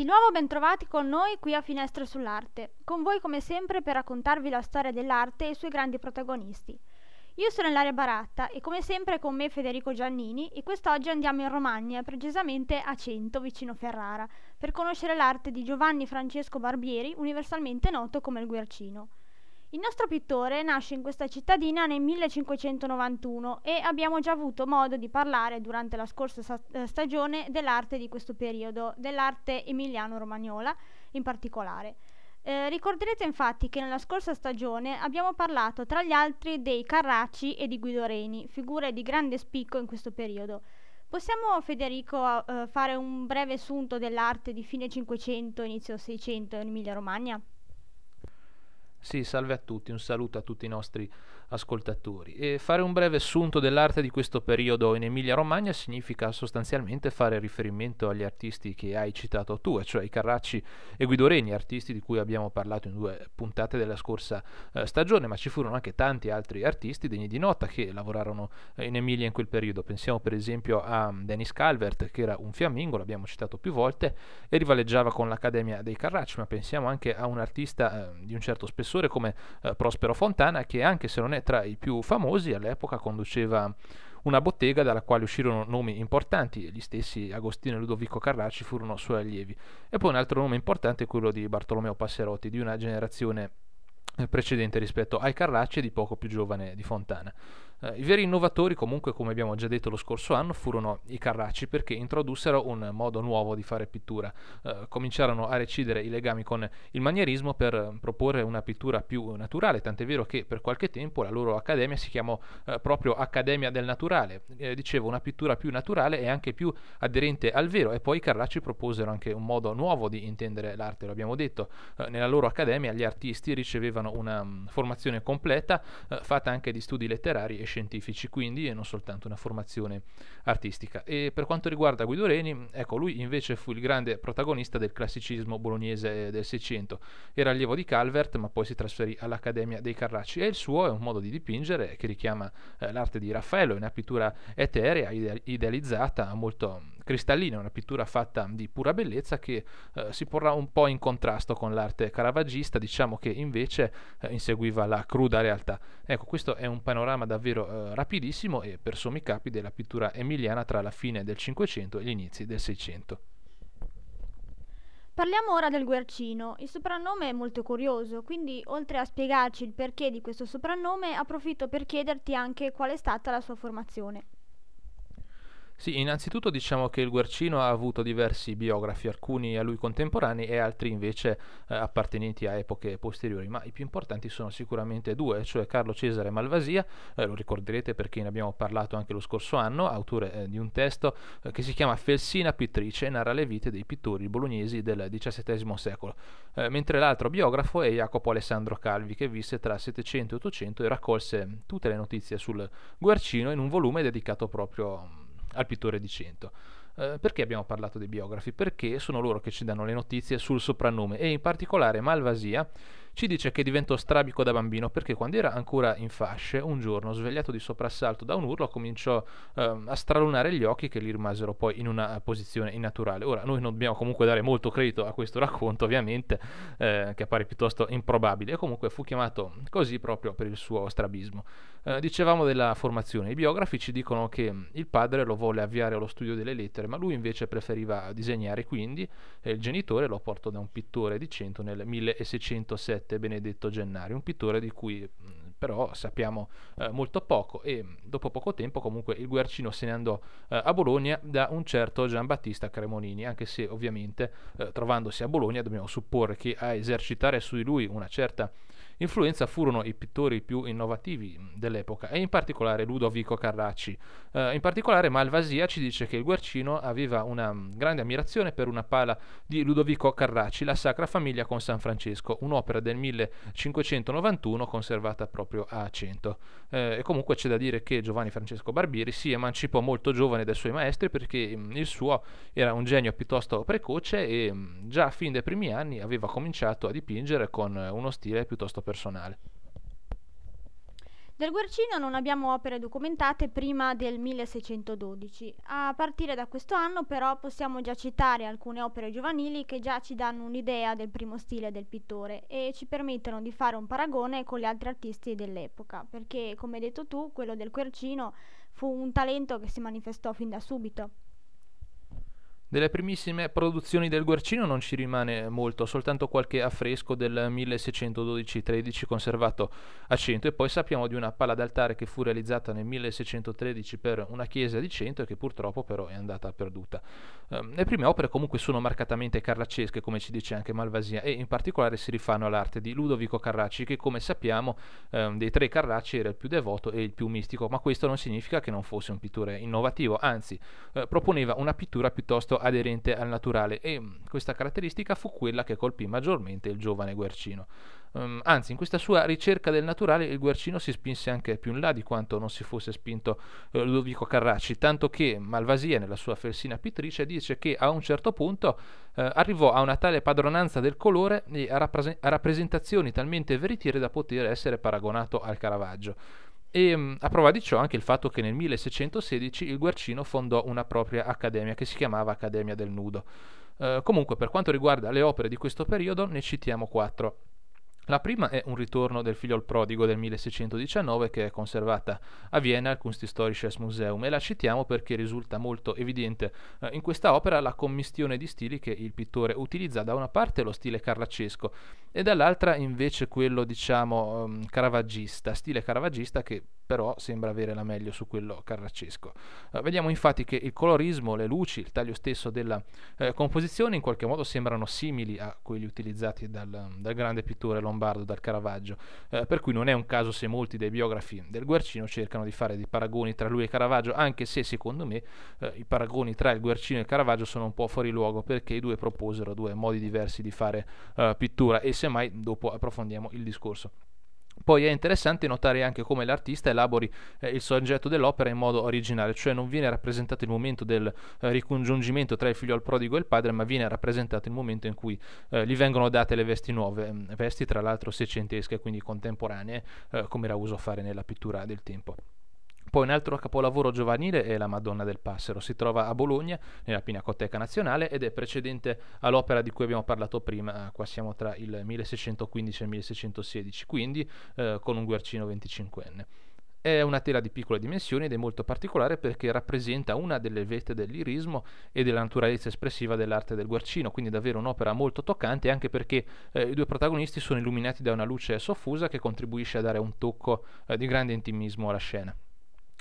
Di nuovo bentrovati con noi qui a Finestre sull'Arte, con voi come sempre per raccontarvi la storia dell'arte e i suoi grandi protagonisti. Io sono Ilaria Baratta e come sempre con me Federico Giannini e quest'oggi andiamo in Romagna, precisamente a Cento, vicino Ferrara, per conoscere l'arte di Giovanni Francesco Barbieri, universalmente noto come il Guercino. Il nostro pittore nasce in questa cittadina nel 1591 e abbiamo già avuto modo di parlare durante la scorsa eh, stagione dell'arte di questo periodo, dell'arte emiliano-romagnola in particolare. Eh, ricorderete infatti che nella scorsa stagione abbiamo parlato tra gli altri dei Carracci e di Guido Reni, figure di grande spicco in questo periodo. Possiamo, Federico, eh, fare un breve assunto dell'arte di fine 500 inizio 600 in Emilia-Romagna? Sì, salve a tutti, un saluto a tutti i nostri ascoltatori. E fare un breve assunto dell'arte di questo periodo in Emilia-Romagna significa sostanzialmente fare riferimento agli artisti che hai citato tu, cioè Carracci e Guido Reni, artisti di cui abbiamo parlato in due puntate della scorsa eh, stagione, ma ci furono anche tanti altri artisti degni di nota che lavorarono eh, in Emilia in quel periodo. Pensiamo per esempio a Dennis Calvert, che era un fiammingo, l'abbiamo citato più volte, e rivaleggiava con l'Accademia dei Carracci, ma pensiamo anche a un artista eh, di un certo spessore come eh, Prospero Fontana, che anche se non è tra i più famosi, all'epoca conduceva una bottega dalla quale uscirono nomi importanti, gli stessi Agostino e Ludovico Carracci furono suoi allievi. E poi un altro nome importante è quello di Bartolomeo Passerotti, di una generazione precedente rispetto ai Carracci e di poco più giovane di Fontana. Eh, I veri innovatori, comunque, come abbiamo già detto lo scorso anno, furono i Carracci perché introdussero un modo nuovo di fare pittura. Eh, cominciarono a recidere i legami con il manierismo per proporre una pittura più naturale, tant'è vero che per qualche tempo la loro accademia si chiamò eh, proprio Accademia del Naturale. Eh, dicevo, una pittura più naturale e anche più aderente al vero. E poi i Carracci proposero anche un modo nuovo di intendere l'arte, lo abbiamo detto. Eh, nella loro accademia gli artisti ricevevano una um, formazione completa, eh, fatta anche di studi letterari e scientifici, quindi e non soltanto una formazione artistica. E per quanto riguarda Guido Reni, ecco, lui invece fu il grande protagonista del classicismo bolognese del Seicento. Era allievo di Calvert, ma poi si trasferì all'Accademia dei Carracci e il suo è un modo di dipingere che richiama eh, l'arte di Raffaello, è una pittura eterea, idealizzata, molto cristallina, una pittura fatta di pura bellezza che eh, si porrà un po' in contrasto con l'arte caravaggista, diciamo che invece eh, inseguiva la cruda realtà. Ecco, questo è un panorama davvero eh, rapidissimo e per sommi capi della pittura emiliana tra la fine del Cinquecento e gli inizi del Seicento. Parliamo ora del Guercino. Il soprannome è molto curioso, quindi oltre a spiegarci il perché di questo soprannome, approfitto per chiederti anche qual è stata la sua formazione. Sì, innanzitutto diciamo che il Guercino ha avuto diversi biografi, alcuni a lui contemporanei e altri invece eh, appartenenti a epoche posteriori, ma i più importanti sono sicuramente due, cioè Carlo Cesare Malvasia, eh, lo ricorderete perché ne abbiamo parlato anche lo scorso anno, autore eh, di un testo eh, che si chiama Felsina Pittrice e narra le vite dei pittori bolognesi del XVII secolo, eh, mentre l'altro biografo è Jacopo Alessandro Calvi che visse tra 700 e 800 e raccolse tutte le notizie sul Guercino in un volume dedicato proprio al pittore di Cento. Eh, perché abbiamo parlato dei biografi? Perché sono loro che ci danno le notizie sul soprannome e in particolare Malvasia ci dice che diventò strabico da bambino perché quando era ancora in fasce, un giorno, svegliato di soprassalto da un urlo, cominciò eh, a stralunare gli occhi che gli rimasero poi in una posizione innaturale. Ora, noi non dobbiamo comunque dare molto credito a questo racconto, ovviamente, eh, che appare piuttosto improbabile, e comunque fu chiamato così proprio per il suo strabismo. Eh, dicevamo della formazione, i biografi ci dicono che il padre lo volle avviare allo studio delle lettere, ma lui invece preferiva disegnare, quindi il genitore lo portò da un pittore di Cento nel 1607 17 Benedetto Gennari, un pittore di cui però sappiamo eh, molto poco e dopo poco tempo comunque il Guercino se ne andò eh, a Bologna da un certo Giambattista Cremonini, anche se ovviamente eh, trovandosi a Bologna dobbiamo supporre che a esercitare su di lui una certa influenza furono i pittori più innovativi dell'epoca e in particolare Ludovico Carracci. Eh, in particolare Malvasia ci dice che il Guercino aveva una grande ammirazione per una pala di Ludovico Carracci, la Sacra Famiglia con San Francesco, un'opera del 1591 conservata proprio a Cento. Eh, e comunque c'è da dire che Giovanni Francesco Barbieri si emancipò molto giovane dai suoi maestri perché mh, il suo era un genio piuttosto precoce e già fin dei primi anni aveva cominciato a dipingere con uno stile piuttosto personale. Del Guercino non abbiamo opere documentate prima del 1612. A partire da questo anno però possiamo già citare alcune opere giovanili che già ci danno un'idea del primo stile del pittore e ci permettono di fare un paragone con gli altri artisti dell'epoca, perché come hai detto tu, quello del Guercino fu un talento che si manifestò fin da subito. Delle primissime produzioni del Guercino non ci rimane molto, soltanto qualche affresco del 1612-13 conservato a Cento e poi sappiamo di una pala d'altare che fu realizzata nel 1613 per una chiesa di Cento e che purtroppo però è andata perduta. Um, le prime opere comunque sono marcatamente carraccesche, come ci dice anche Malvasia, e in particolare si rifanno all'arte di Ludovico Carracci, che come sappiamo um, dei tre Carracci era il più devoto e il più mistico, ma questo non significa che non fosse un pittore innovativo, anzi uh, proponeva una pittura piuttosto aderente al naturale e mm, questa caratteristica fu quella che colpì maggiormente il giovane Guercino. Um, anzi, in questa sua ricerca del naturale il Guercino si spinse anche più in là di quanto non si fosse spinto eh, Ludovico Carracci, tanto che Malvasia nella sua Felsina pittrice dice che a un certo punto eh, arrivò a una tale padronanza del colore e a, rappres- a rappresentazioni talmente veritiere da poter essere paragonato al Caravaggio. E um, a prova di ciò anche il fatto che nel 1616 il Guercino fondò una propria accademia che si chiamava Accademia del Nudo. Uh, comunque, per quanto riguarda le opere di questo periodo, ne citiamo quattro. La prima è un ritorno del figlio prodigo del 1619 che è conservata a Vienna al Kunsthistorisches Museum e la citiamo perché risulta molto evidente. Eh, in questa opera la commistione di stili che il pittore utilizza da una parte lo stile carraccesco e dall'altra invece quello diciamo um, caravaggista, stile caravaggista che però sembra avere la meglio su quello carraccesco. Uh, vediamo infatti che il colorismo, le luci, il taglio stesso della eh, composizione in qualche modo sembrano simili a quelli utilizzati dal, dal grande pittore lombardo, dal Caravaggio, eh, per cui non è un caso se molti dei biografi del Guercino cercano di fare dei paragoni tra lui e Caravaggio, anche se secondo me eh, i paragoni tra il Guercino e il Caravaggio sono un po' fuori luogo perché i due proposero due modi diversi di fare uh, pittura e semmai dopo approfondiamo il discorso. Poi è interessante notare anche come l'artista elabori eh, il soggetto dell'opera in modo originale, cioè non viene rappresentato il momento del eh, ricongiungimento tra il figlio al prodigo e il padre, ma viene rappresentato il momento in cui eh, gli vengono date le vesti nuove, mm, vesti tra l'altro seicentesche, quindi contemporanee, eh, come era uso fare nella pittura del tempo. Poi un altro capolavoro giovanile è La Madonna del Passero, si trova a Bologna nella Pinacoteca Nazionale ed è precedente all'opera di cui abbiamo parlato prima, qua siamo tra il 1615 e il 1616, quindi eh, con un guercino 25enne. È una tela di piccole dimensioni ed è molto particolare perché rappresenta una delle vette del lirismo e della naturalezza espressiva dell'arte del guercino, quindi davvero un'opera molto toccante anche perché eh, i due protagonisti sono illuminati da una luce soffusa che contribuisce a dare un tocco eh, di grande intimismo alla scena.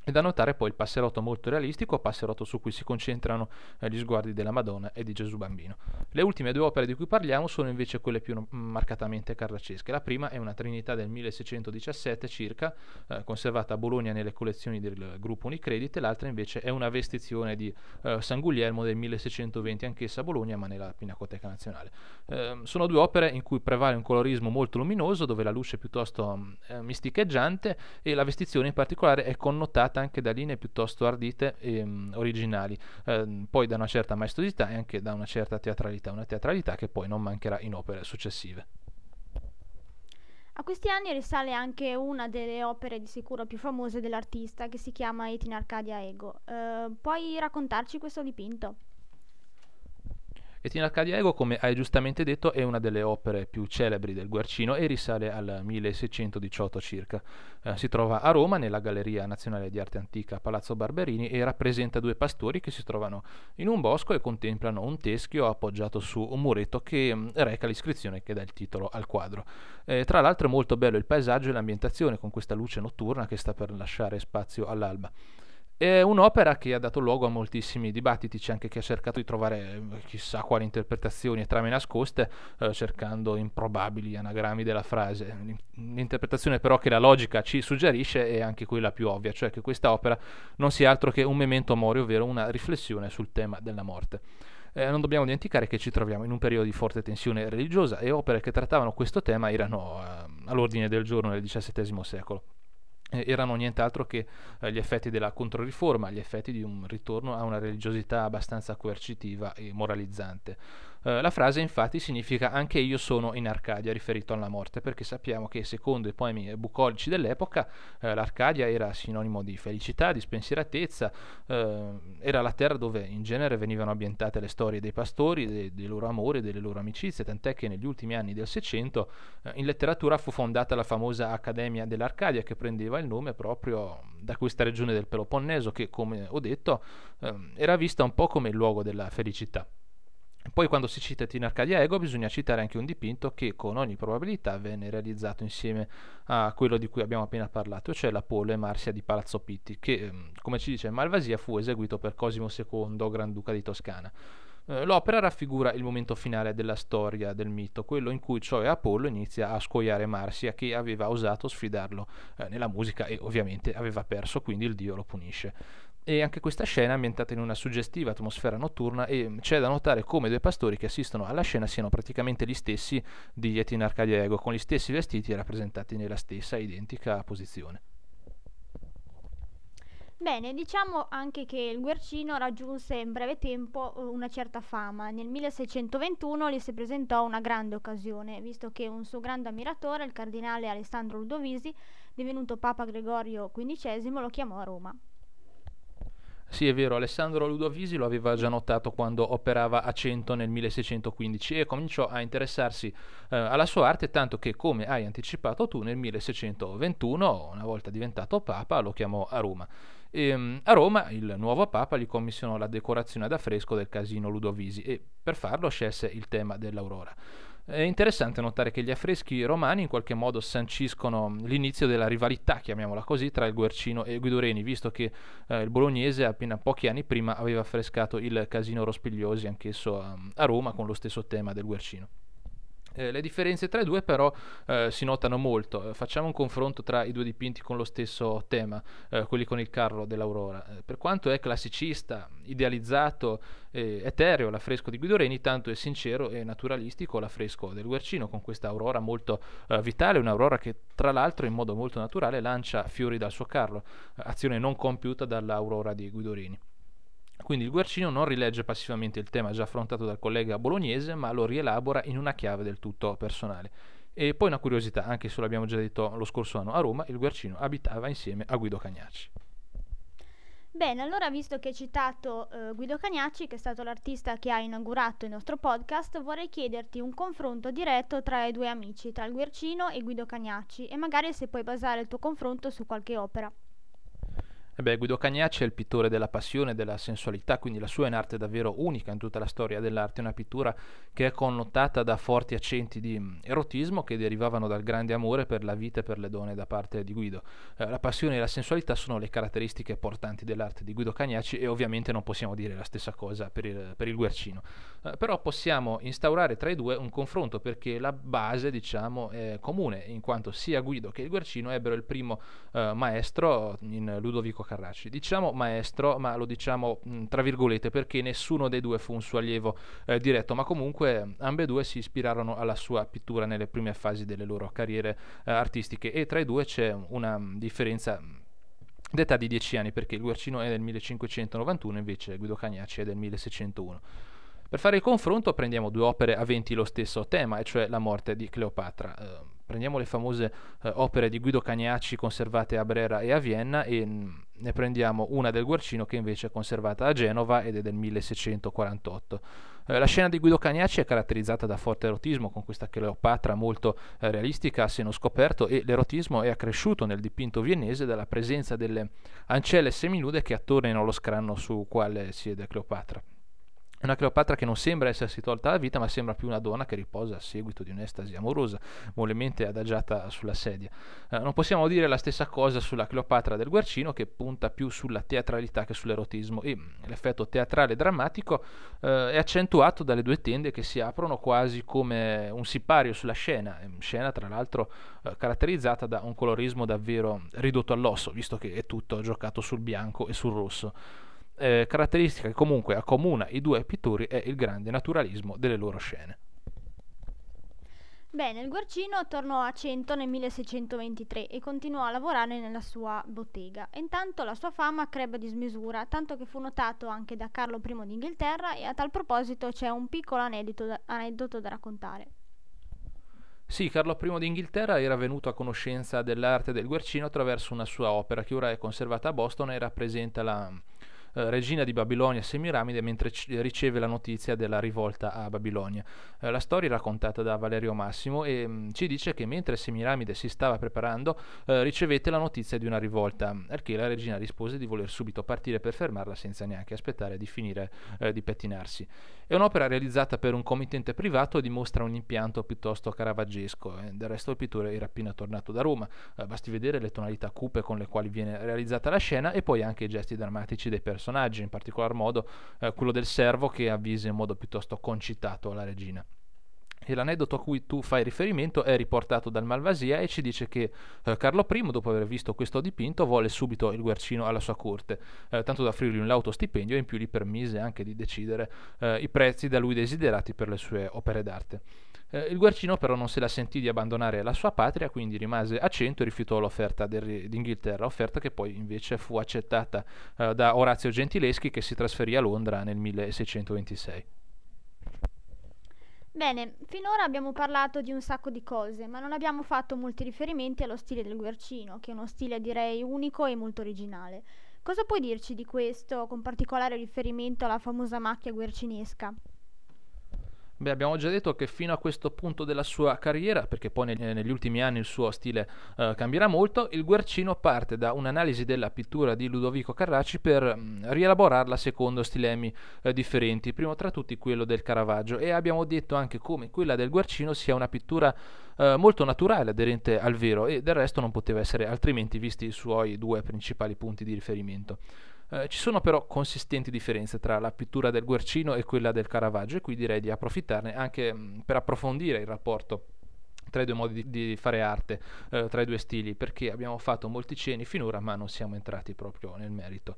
È da notare poi il passerotto molto realistico, passerotto su cui si concentrano eh, gli sguardi della Madonna e di Gesù Bambino. Le ultime due opere di cui parliamo sono invece quelle più marcatamente carraccesche. La prima è una Trinità del 1617 circa, eh, conservata a Bologna nelle collezioni del gruppo Unicredit, e l'altra invece è una vestizione di eh, San Guglielmo del 1620, anch'essa a Bologna ma nella Pinacoteca Nazionale. Ehm, sono due opere in cui prevale un colorismo molto luminoso, dove la luce è piuttosto eh, misticheggiante e la vestizione in particolare è connotata anche da linee piuttosto ardite e um, originali, eh, poi da una certa maestosità e anche da una certa teatralità, una teatralità che poi non mancherà in opere successive. A questi anni risale anche una delle opere di sicuro più famose dell'artista che si chiama Etin Arcadia Ego. Eh, puoi raccontarci questo dipinto? E Tina Arcadiego, come hai giustamente detto, è una delle opere più celebri del Guercino e risale al 1618 circa. Eh, si trova a Roma nella Galleria Nazionale di Arte Antica Palazzo Barberini e rappresenta due pastori che si trovano in un bosco e contemplano un teschio appoggiato su un muretto che mm, reca l'iscrizione che dà il titolo al quadro. Eh, tra l'altro è molto bello il paesaggio e l'ambientazione con questa luce notturna che sta per lasciare spazio all'alba. È un'opera che ha dato luogo a moltissimi dibattiti, c'è anche chi ha cercato di trovare eh, chissà quali interpretazioni e trame nascoste, eh, cercando improbabili anagrammi della frase. L'interpretazione però che la logica ci suggerisce è anche quella più ovvia, cioè che questa opera non sia altro che un memento mori, ovvero una riflessione sul tema della morte. Eh, non dobbiamo dimenticare che ci troviamo in un periodo di forte tensione religiosa e opere che trattavano questo tema erano eh, all'ordine del giorno nel XVII secolo erano nient'altro che eh, gli effetti della Controriforma, gli effetti di un ritorno a una religiosità abbastanza coercitiva e moralizzante. Eh, la frase infatti significa anche io sono in Arcadia, riferito alla morte, perché sappiamo che secondo i poemi bucolici dell'epoca eh, l'Arcadia era sinonimo di felicità, di spensieratezza, eh, era la terra dove in genere venivano ambientate le storie dei pastori, dei, dei loro amori, delle loro amicizie, tant'è che negli ultimi anni del Seicento eh, in letteratura fu fondata la famosa Accademia dell'Arcadia che prendeva il nome proprio da questa regione del Peloponneso che, come ho detto, ehm, era vista un po' come il luogo della felicità. Poi quando si cita in Arcadia Ego bisogna citare anche un dipinto che con ogni probabilità venne realizzato insieme a quello di cui abbiamo appena parlato, cioè l'Apollo e Marsia di Palazzo Pitti, che ehm, come ci dice Malvasia fu eseguito per Cosimo II, Granduca di Toscana. Eh, l'opera raffigura il momento finale della storia del mito, quello in cui cioè Apollo inizia a scoiare Marsia che aveva osato sfidarlo eh, nella musica e ovviamente aveva perso, quindi il dio lo punisce e anche questa scena è ambientata in una suggestiva atmosfera notturna e c'è da notare come i due pastori che assistono alla scena siano praticamente gli stessi di Etin Arcadiego, con gli stessi vestiti rappresentati nella stessa identica posizione. Bene, diciamo anche che il Guercino raggiunse in breve tempo eh, una certa fama. Nel 1621 gli si presentò una grande occasione, visto che un suo grande ammiratore, il cardinale Alessandro Ludovisi, divenuto Papa Gregorio XV, lo chiamò a Roma. Sì, è vero, Alessandro Ludovisi lo aveva già notato quando operava a Cento nel 1615 e cominciò a interessarsi eh, alla sua arte, tanto che, come hai anticipato tu, nel 1621, una volta diventato Papa, lo chiamò a Roma. E, ehm, a Roma il nuovo Papa gli commissionò la decorazione ad affresco del casino Ludovisi e per farlo scelse il tema dell'aurora. È interessante notare che gli affreschi romani in qualche modo sanciscono l'inizio della rivalità, chiamiamola così, tra il Guercino e Guido Reni, visto che eh, il bolognese appena pochi anni prima aveva affrescato il Casino Rospigliosi, anch'esso a, a Roma, con lo stesso tema del Guercino. Eh, le differenze tra i due però eh, si notano molto. Eh, facciamo un confronto tra i due dipinti con lo stesso tema, eh, quelli con il carro dell'Aurora. Eh, per quanto è classicista, idealizzato, etereo l'affresco di Guido Reni, tanto è sincero e naturalistico l'affresco del Guercino con questa aurora molto vitale, un'aurora che tra l'altro in modo molto naturale lancia fiori dal suo carro, azione non compiuta dall'aurora di Guido Reni. Quindi il Guercino non rilegge passivamente il tema già affrontato dal collega bolognese, ma lo rielabora in una chiave del tutto personale. E poi una curiosità, anche se l'abbiamo già detto lo scorso anno a Roma, il Guercino abitava insieme a Guido Cagnacci. Bene, allora visto che hai citato eh, Guido Cagnacci, che è stato l'artista che ha inaugurato il nostro podcast, vorrei chiederti un confronto diretto tra i due amici, tra il Guercino e Guido Cagnacci, e magari se puoi basare il tuo confronto su qualche opera. E beh, Guido Cagnacci è il pittore della passione e della sensualità, quindi la sua è un'arte davvero unica in tutta la storia dell'arte, una pittura che è connotata da forti accenti di mm, erotismo che derivavano dal grande amore per la vita e per le donne da parte di Guido. Eh, la passione e la sensualità sono le caratteristiche portanti dell'arte di Guido Cagnacci e ovviamente non possiamo dire la stessa cosa per il, per il Guercino. Eh, però possiamo instaurare tra i due un confronto perché la base, diciamo, è comune, in quanto sia Guido che il Guercino ebbero il primo eh, maestro in Ludovico Carracci. Diciamo maestro, ma lo diciamo mh, tra virgolette perché nessuno dei due fu un suo allievo eh, diretto, ma comunque ambedue si ispirarono alla sua pittura nelle prime fasi delle loro carriere eh, artistiche e tra i due c'è una differenza d'età di 10 anni perché il Guercino è del 1591 invece Guido Cagnacci è del 1601. Per fare il confronto prendiamo due opere aventi lo stesso tema, e cioè la morte di Cleopatra. Eh, prendiamo le famose eh, opere di Guido Cagnacci conservate a Brera e a Vienna e mm, ne prendiamo una del Guercino che invece è conservata a Genova ed è del 1648. Eh, la scena di Guido Cagnacci è caratterizzata da forte erotismo con questa Cleopatra molto eh, realistica a seno scoperto e l'erotismo è accresciuto nel dipinto viennese dalla presenza delle ancelle seminude che attornano lo scranno su quale siede Cleopatra. Una Cleopatra che non sembra essersi tolta la vita, ma sembra più una donna che riposa a seguito di un'estasi amorosa, mollemente adagiata sulla sedia. Eh, non possiamo dire la stessa cosa sulla Cleopatra del Guercino, che punta più sulla teatralità che sull'erotismo, e l'effetto teatrale drammatico eh, è accentuato dalle due tende che si aprono quasi come un sipario sulla scena, scena tra l'altro eh, caratterizzata da un colorismo davvero ridotto all'osso, visto che è tutto giocato sul bianco e sul rosso eh, caratteristica che comunque accomuna i due pittori è il grande naturalismo delle loro scene. Bene, il Guercino tornò a Cento nel 1623 e continuò a lavorare nella sua bottega. Intanto la sua fama crebbe a dismisura, tanto che fu notato anche da Carlo I d'Inghilterra e a tal proposito c'è un piccolo da, aneddoto da raccontare. Sì, Carlo I d'Inghilterra era venuto a conoscenza dell'arte del Guercino attraverso una sua opera che ora è conservata a Boston e rappresenta la eh, regina di Babilonia Semiramide mentre c- riceve la notizia della rivolta a Babilonia. Eh, la storia è raccontata da Valerio Massimo e mh, mm, ci dice che mentre Semiramide si stava preparando eh, ricevette la notizia di una rivolta, al che la regina rispose di voler subito partire per fermarla senza neanche aspettare di finire eh, di pettinarsi. È un'opera realizzata per un committente privato e dimostra un impianto piuttosto caravaggesco. Eh. Del resto il pittore era appena tornato da Roma, eh, basti vedere le tonalità cupe con le quali viene realizzata la scena e poi anche i gesti drammatici dei personaggi, in particolar modo eh, quello del servo che avvisa in modo piuttosto concitato la regina e l'aneddoto a cui tu fai riferimento è riportato dal Malvasia e ci dice che eh, Carlo I, dopo aver visto questo dipinto, volle subito il guercino alla sua corte, eh, tanto da offrirgli un lauto stipendio e in più gli permise anche di decidere eh, i prezzi da lui desiderati per le sue opere d'arte. Eh, il Guercino però non se la sentì di abbandonare la sua patria, quindi rimase a Cento e rifiutò l'offerta del, d'Inghilterra, offerta che poi invece fu accettata eh, da Orazio Gentileschi che si trasferì a Londra nel 1626. Bene, finora abbiamo parlato di un sacco di cose, ma non abbiamo fatto molti riferimenti allo stile del Guercino, che è uno stile direi unico e molto originale. Cosa puoi dirci di questo, con particolare riferimento alla famosa macchia guercinesca? Beh, abbiamo già detto che fino a questo punto della sua carriera, perché poi negli, negli ultimi anni il suo stile uh, cambierà molto, il Guercino parte da un'analisi della pittura di Ludovico Carracci per um, rielaborarla secondo stilemi uh, differenti, primo tra tutti quello del Caravaggio e abbiamo detto anche come quella del Guercino sia una pittura uh, molto naturale, aderente al vero e del resto non poteva essere altrimenti visti i suoi due principali punti di riferimento. Eh, ci sono però consistenti differenze tra la pittura del Guercino e quella del Caravaggio e qui direi di approfittarne anche mh, mm, per approfondire il rapporto tra i due modi di, di fare arte, eh, tra i due stili, perché abbiamo fatto molti cenni finora, ma non siamo entrati proprio nel merito.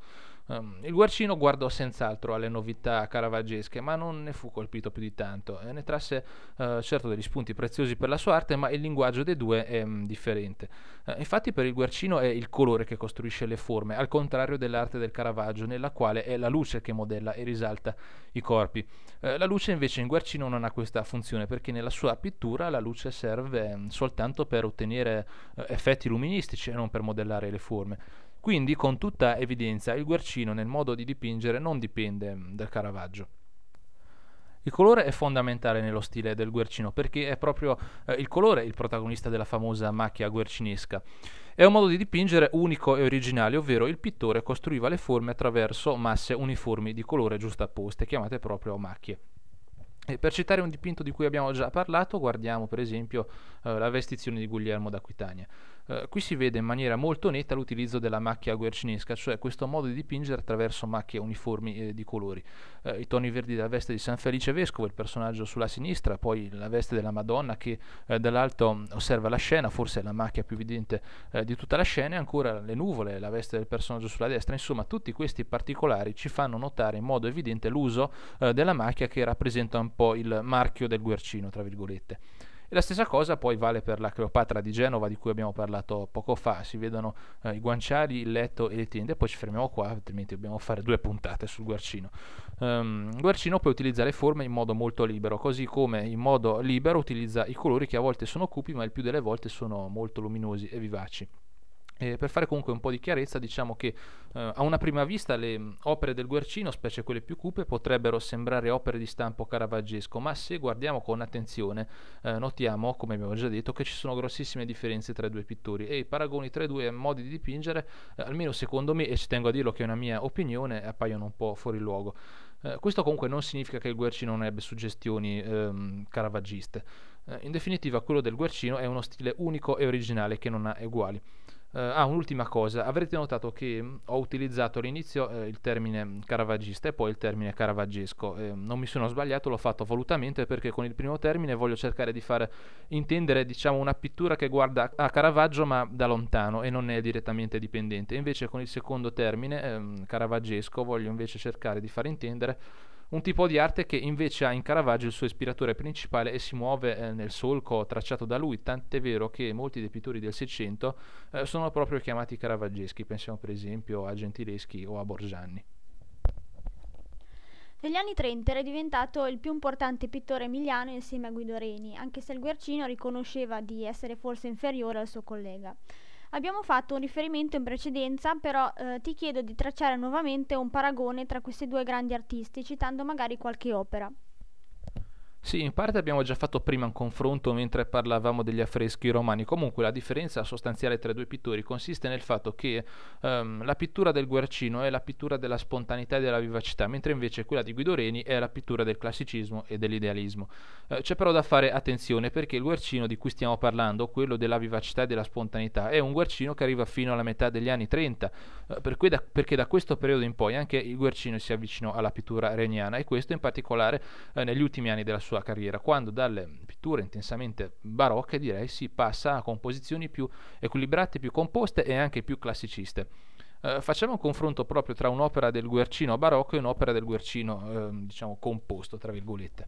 Um, il Guarcino guardò senz'altro alle novità caravaggesche, ma non ne fu colpito più di tanto. E ne trasse uh, certo degli spunti preziosi per la sua arte, ma il linguaggio dei due è um, differente. Uh, infatti, per il Guarcino è il colore che costruisce le forme, al contrario dell'arte del Caravaggio, nella quale è la luce che modella e risalta i corpi. Uh, la luce, invece, in Guarcino non ha questa funzione, perché nella sua pittura la luce serve um, soltanto per ottenere effetti luministici e non per modellare le forme. Quindi, con tutta evidenza, il Guercino nel modo di dipingere non dipende mm, dal Caravaggio. Il colore è fondamentale nello stile del Guercino perché è proprio eh, il colore il protagonista della famosa macchia guercinesca. È un modo di dipingere unico e originale, ovvero il pittore costruiva le forme attraverso masse uniformi di colore giustapposte, chiamate proprio macchie. E per citare un dipinto di cui abbiamo già parlato, guardiamo per esempio eh, la vestizione di Guglielmo d'Aquitania. Eh, qui si vede in maniera molto netta l'utilizzo della macchia guercinesca, cioè questo modo di dipingere attraverso macchie uniformi eh, di colori. Eh, I toni verdi della veste di San Felice Vescovo, il personaggio sulla sinistra, poi la veste della Madonna che eh, dall'alto osserva la scena, forse è la macchia più evidente eh, di tutta la scena, e ancora le nuvole, la veste del personaggio sulla destra, insomma tutti questi particolari ci fanno notare in modo evidente l'uso eh, della macchia che rappresenta un po' il marchio del guercino, tra virgolette. E la stessa cosa poi vale per la Cleopatra di Genova di cui abbiamo parlato poco fa, si vedono eh, i guanciali, il letto e le tende, poi ci fermiamo qua, altrimenti dobbiamo fare due puntate sul guarcino. Um, il guarcino poi utilizza le forme in modo molto libero, così come in modo libero utilizza i colori che a volte sono cupi ma il più delle volte sono molto luminosi e vivaci. Eh, per fare comunque un po' di chiarezza, diciamo che eh, a una prima vista le mh, opere del Guercino, specie quelle più cupe, potrebbero sembrare opere di stampo caravaggesco, ma se guardiamo con attenzione eh, notiamo, come abbiamo già detto, che ci sono grossissime differenze tra i due pittori e i paragoni tra i due modi di dipingere, eh, almeno secondo me, e ci tengo a dirlo che è una mia opinione, appaiono un po' fuori luogo. Eh, questo comunque non significa che il Guercino non ebbe suggestioni ehm, caravaggiste. Eh, in definitiva, quello del Guercino è uno stile unico e originale che non ha uguali. Uh, ah, un'ultima cosa, avrete notato che mm, ho utilizzato all'inizio eh, il termine caravaggista e poi il termine caravaggesco. Eh, non mi sono sbagliato, l'ho fatto volutamente perché con il primo termine voglio cercare di far intendere diciamo, una pittura che guarda a Caravaggio ma da lontano e non è direttamente dipendente. Invece con il secondo termine, ehm, caravaggesco, voglio invece cercare di far intendere un tipo di arte che invece ha in Caravaggio il suo ispiratore principale e si muove eh, nel solco tracciato da lui, tant'è vero che molti dei pittori del Seicento eh, sono proprio chiamati caravaggeschi, pensiamo per esempio a Gentileschi o a Borgianni. Negli anni 30 era diventato il più importante pittore emiliano insieme a Guido Reni, anche se il Guercino riconosceva di essere forse inferiore al suo collega. Abbiamo fatto un riferimento in precedenza, però eh, ti chiedo di tracciare nuovamente un paragone tra questi due grandi artisti, citando magari qualche opera. Sì, in parte abbiamo già fatto prima un confronto mentre parlavamo degli affreschi romani. Comunque la differenza sostanziale tra i due pittori consiste nel fatto che um, la pittura del Guercino è la pittura della spontaneità e della vivacità, mentre invece quella di Guido Reni è la pittura del classicismo e dell'idealismo. Uh, c'è però da fare attenzione perché il Guercino di cui stiamo parlando, quello della vivacità e della spontaneità, è un Guercino che arriva fino alla metà degli anni 30, uh, per da, perché da questo periodo in poi anche il Guercino si avvicinò alla pittura reniana e questo in particolare uh, negli ultimi anni della sua sua carriera, quando dalle pitture intensamente barocche direi si passa a composizioni più equilibrate, più composte e anche più classiciste. Uh, facciamo un confronto proprio tra un'opera del Guercino barocco e un'opera del Guercino, uh, diciamo, composto, tra virgolette.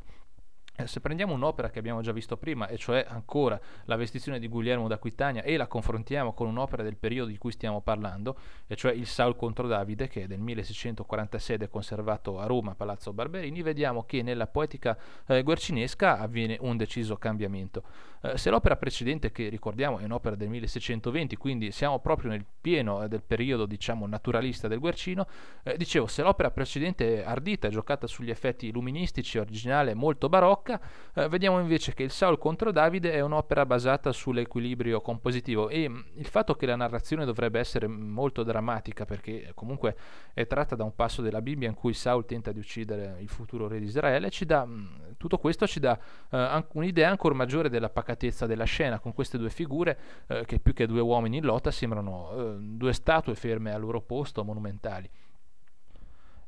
Eh, se prendiamo un'opera che abbiamo già visto prima, e cioè ancora la vestizione di Guglielmo d'Aquitania, e la confrontiamo con un'opera del periodo di cui stiamo parlando, e cioè il Saul contro Davide, che è del 1646 ed è conservato a Roma, Palazzo Barberini, vediamo che nella poetica eh, guercinesca avviene un deciso cambiamento. Eh, se l'opera precedente, che ricordiamo è un'opera del 1620, quindi siamo proprio nel pieno eh, del periodo diciamo naturalista del Guercino, eh, dicevo, se l'opera precedente è ardita, giocata sugli effetti luministici, originale, molto barocca, barocca, eh, vediamo invece che il Saul contro Davide è un'opera basata sull'equilibrio compositivo e mm, il fatto che la narrazione dovrebbe essere molto drammatica perché comunque è tratta da un passo della Bibbia in cui Saul tenta di uccidere il futuro re di Israele, dà, mm, tutto questo ci dà eh, un'idea ancora maggiore della pacatezza della scena con queste due figure eh, che più che due uomini in lotta sembrano eh, due statue ferme al loro posto, monumentali.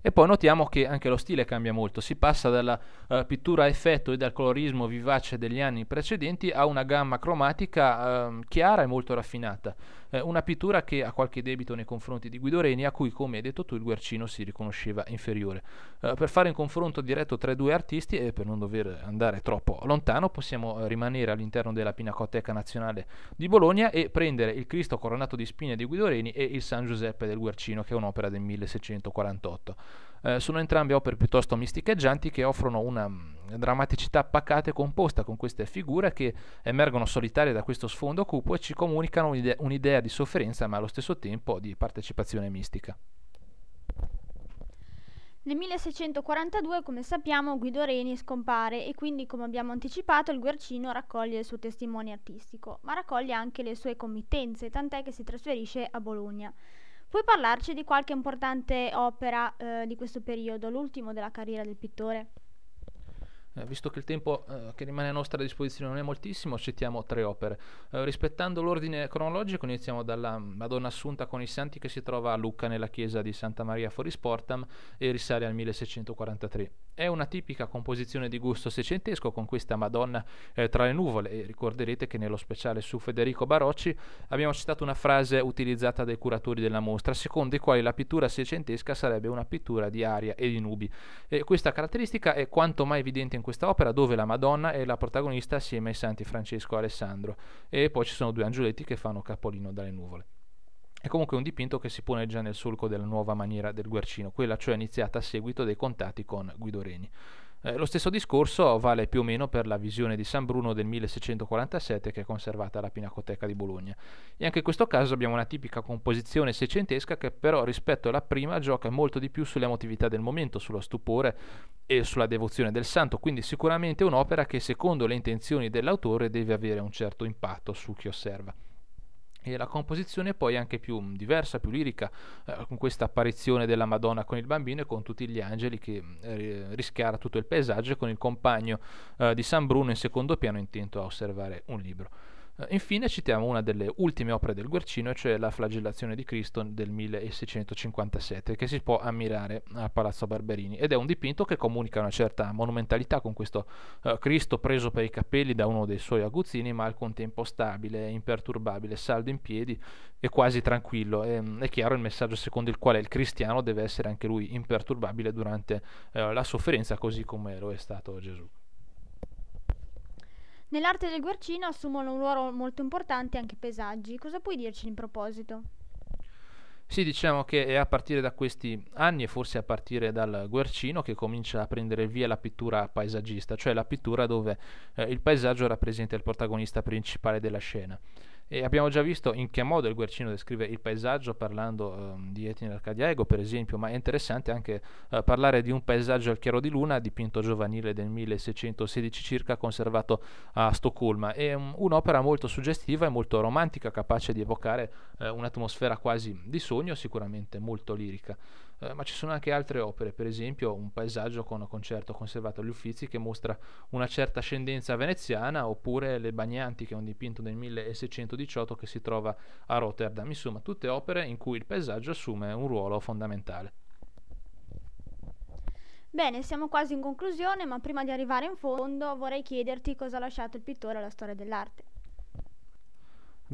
E poi notiamo che anche lo stile cambia molto, si passa dalla uh, pittura a effetto e dal colorismo vivace degli anni precedenti a una gamma cromatica uh, chiara e molto raffinata. Uh, una pittura che ha qualche debito nei confronti di Guido Reni, a cui, come hai detto tu, il Guercino si riconosceva inferiore. Eh, per fare un confronto diretto tra i due artisti e per non dover andare troppo lontano, possiamo rimanere all'interno della Pinacoteca Nazionale di Bologna e prendere il Cristo coronato di spine di Guido Reni e il San Giuseppe del Guercino, che è un'opera del 1648. Eh, sono entrambe opere piuttosto misticheggianti che offrono una mm, drammaticità pacata e composta con queste figure che emergono solitarie da questo sfondo cupo e ci comunicano un'idea, un'idea di sofferenza ma allo stesso tempo di partecipazione mistica. Nel 1642, come sappiamo, Guido Reni scompare e quindi, come abbiamo anticipato, il Guercino raccoglie il suo testimone artistico, ma raccoglie anche le sue committenze, tant'è che si trasferisce a Bologna. Puoi parlarci di qualche importante opera eh, di questo periodo, l'ultimo della carriera del pittore? Eh, visto che il tempo eh, che rimane a nostra disposizione non è moltissimo, citiamo tre opere. Eh, rispettando l'ordine cronologico, iniziamo dalla Madonna Assunta con i Santi che si trova a Lucca nella chiesa di Santa Maria fuori Sportam e risale al 1643. È una tipica composizione di gusto seicentesco con questa Madonna eh, tra le nuvole e ricorderete che nello speciale su Federico Barocci abbiamo citato una frase utilizzata dai curatori della mostra secondo i quali la pittura seicentesca sarebbe una pittura di aria e di nubi. E questa caratteristica è quanto mai evidente in questa opera dove la Madonna è la protagonista assieme ai santi Francesco e Alessandro e poi ci sono due angioletti che fanno capolino dalle nuvole. È comunque un dipinto che si pone già nel solco della nuova maniera del Guercino, quella cioè iniziata a seguito dei contatti con Guido Reni. Eh, lo stesso discorso vale più o meno per la visione di San Bruno del 1647 che è conservata alla Pinacoteca di Bologna. E anche in questo caso abbiamo una tipica composizione seicentesca che però rispetto alla prima gioca molto di più sulle emotività del momento, sullo stupore e sulla devozione del santo, quindi sicuramente un'opera che secondo le intenzioni dell'autore deve avere un certo impatto su chi osserva e la composizione poi è anche più diversa, più lirica, eh, con questa apparizione della Madonna con il bambino e con tutti gli angeli che eh, rischiara tutto il paesaggio con il compagno eh, di San Bruno in secondo piano intento a osservare un libro. Eh, infine citiamo una delle ultime opere del Guercino, cioè la flagellazione di Cristo del 1657, che si può ammirare a Palazzo Barberini ed è un dipinto che comunica una certa monumentalità con questo uh, Cristo preso per i capelli da uno dei suoi aguzzini, ma al contempo stabile, imperturbabile, saldo in piedi e quasi tranquillo. E, mm, è chiaro il messaggio secondo il quale il cristiano deve essere anche lui imperturbabile durante uh, la sofferenza, così come lo è stato Gesù. Nell'arte del guercino assumono un ruolo molto importante anche i paesaggi. Cosa puoi dirci in proposito? Sì, diciamo che è a partire da questi anni e forse a partire dal Guercino che comincia a prendere via la pittura paesaggista, cioè la pittura dove eh, il paesaggio rappresenta il protagonista principale della scena. E abbiamo già visto in che modo il Guercino descrive il paesaggio parlando um, di Etine Arcadiago, per esempio, ma è interessante anche uh, parlare di un paesaggio al chiaro di luna dipinto giovanile del 1616 circa, conservato a Stoccolma. È um, un'opera molto suggestiva e molto romantica, capace di evocare uh, un'atmosfera quasi di sogno, sicuramente molto lirica. Eh, ma ci sono anche altre opere, per esempio un paesaggio con concerto conservato agli Uffizi che mostra una certa ascendenza veneziana, oppure Le Bagnanti, che è un dipinto del 1618 che si trova a Rotterdam. Insomma, tutte opere in cui il paesaggio assume un ruolo fondamentale. Bene, siamo quasi in conclusione, ma prima di arrivare in fondo vorrei chiederti cosa ha lasciato il pittore alla storia dell'arte.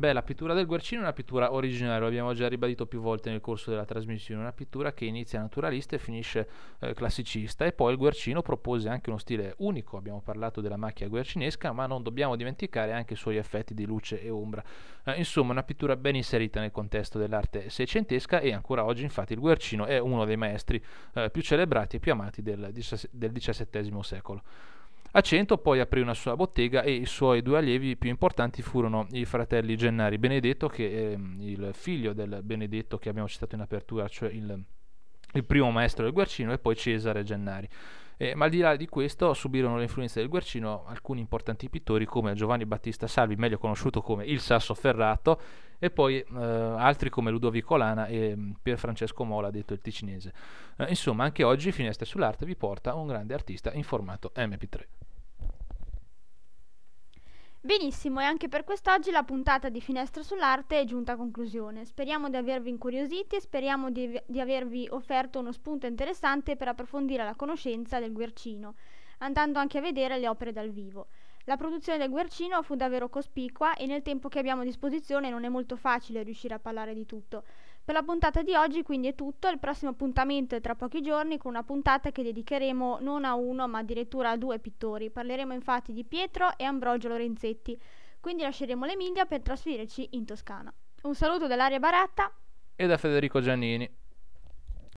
Beh, la pittura del Guercino è una pittura originale, lo abbiamo già ribadito più volte nel corso della trasmissione, una pittura che inizia naturalista e finisce eh, classicista e poi il Guercino propose anche uno stile unico, abbiamo parlato della macchia guercinesca, ma non dobbiamo dimenticare anche i suoi effetti di luce e ombra. Eh, insomma, una pittura ben inserita nel contesto dell'arte seicentesca e ancora oggi infatti il Guercino è uno dei maestri eh, più celebrati e più amati del, del XVII secolo. A Cento poi aprì una sua bottega e i suoi due allievi più importanti furono i fratelli Gennari Benedetto, che è mm, il figlio del Benedetto che abbiamo citato in apertura, cioè il, il primo maestro del Guercino, e poi Cesare Gennari. Eh, ma al di là di questo subirono le influenze del Guercino alcuni importanti pittori come Giovanni Battista Salvi, meglio conosciuto come il Sasso Ferrato, e poi eh, altri come Ludovico Lana e mm, Pier Francesco Mola, detto il ticinese. Eh, insomma, anche oggi Finestre sull'arte vi porta un grande artista in formato MP3. Benissimo, e anche per quest'oggi la puntata di Finestra sull'Arte è giunta a conclusione. Speriamo di avervi incuriositi e speriamo di, di, avervi offerto uno spunto interessante per approfondire la conoscenza del Guercino, andando anche a vedere le opere dal vivo. La produzione del Guercino fu davvero cospicua e nel tempo che abbiamo a disposizione non è molto facile riuscire a parlare di tutto. Per la puntata di oggi quindi è tutto, il prossimo appuntamento è tra pochi giorni con una puntata che dedicheremo non a uno ma addirittura a due pittori. Parleremo infatti di Pietro e Ambrogio Lorenzetti, quindi lasceremo l'Emilia per trasferirci in Toscana. Un saluto dall'Aria Baratta e da Federico Giannini.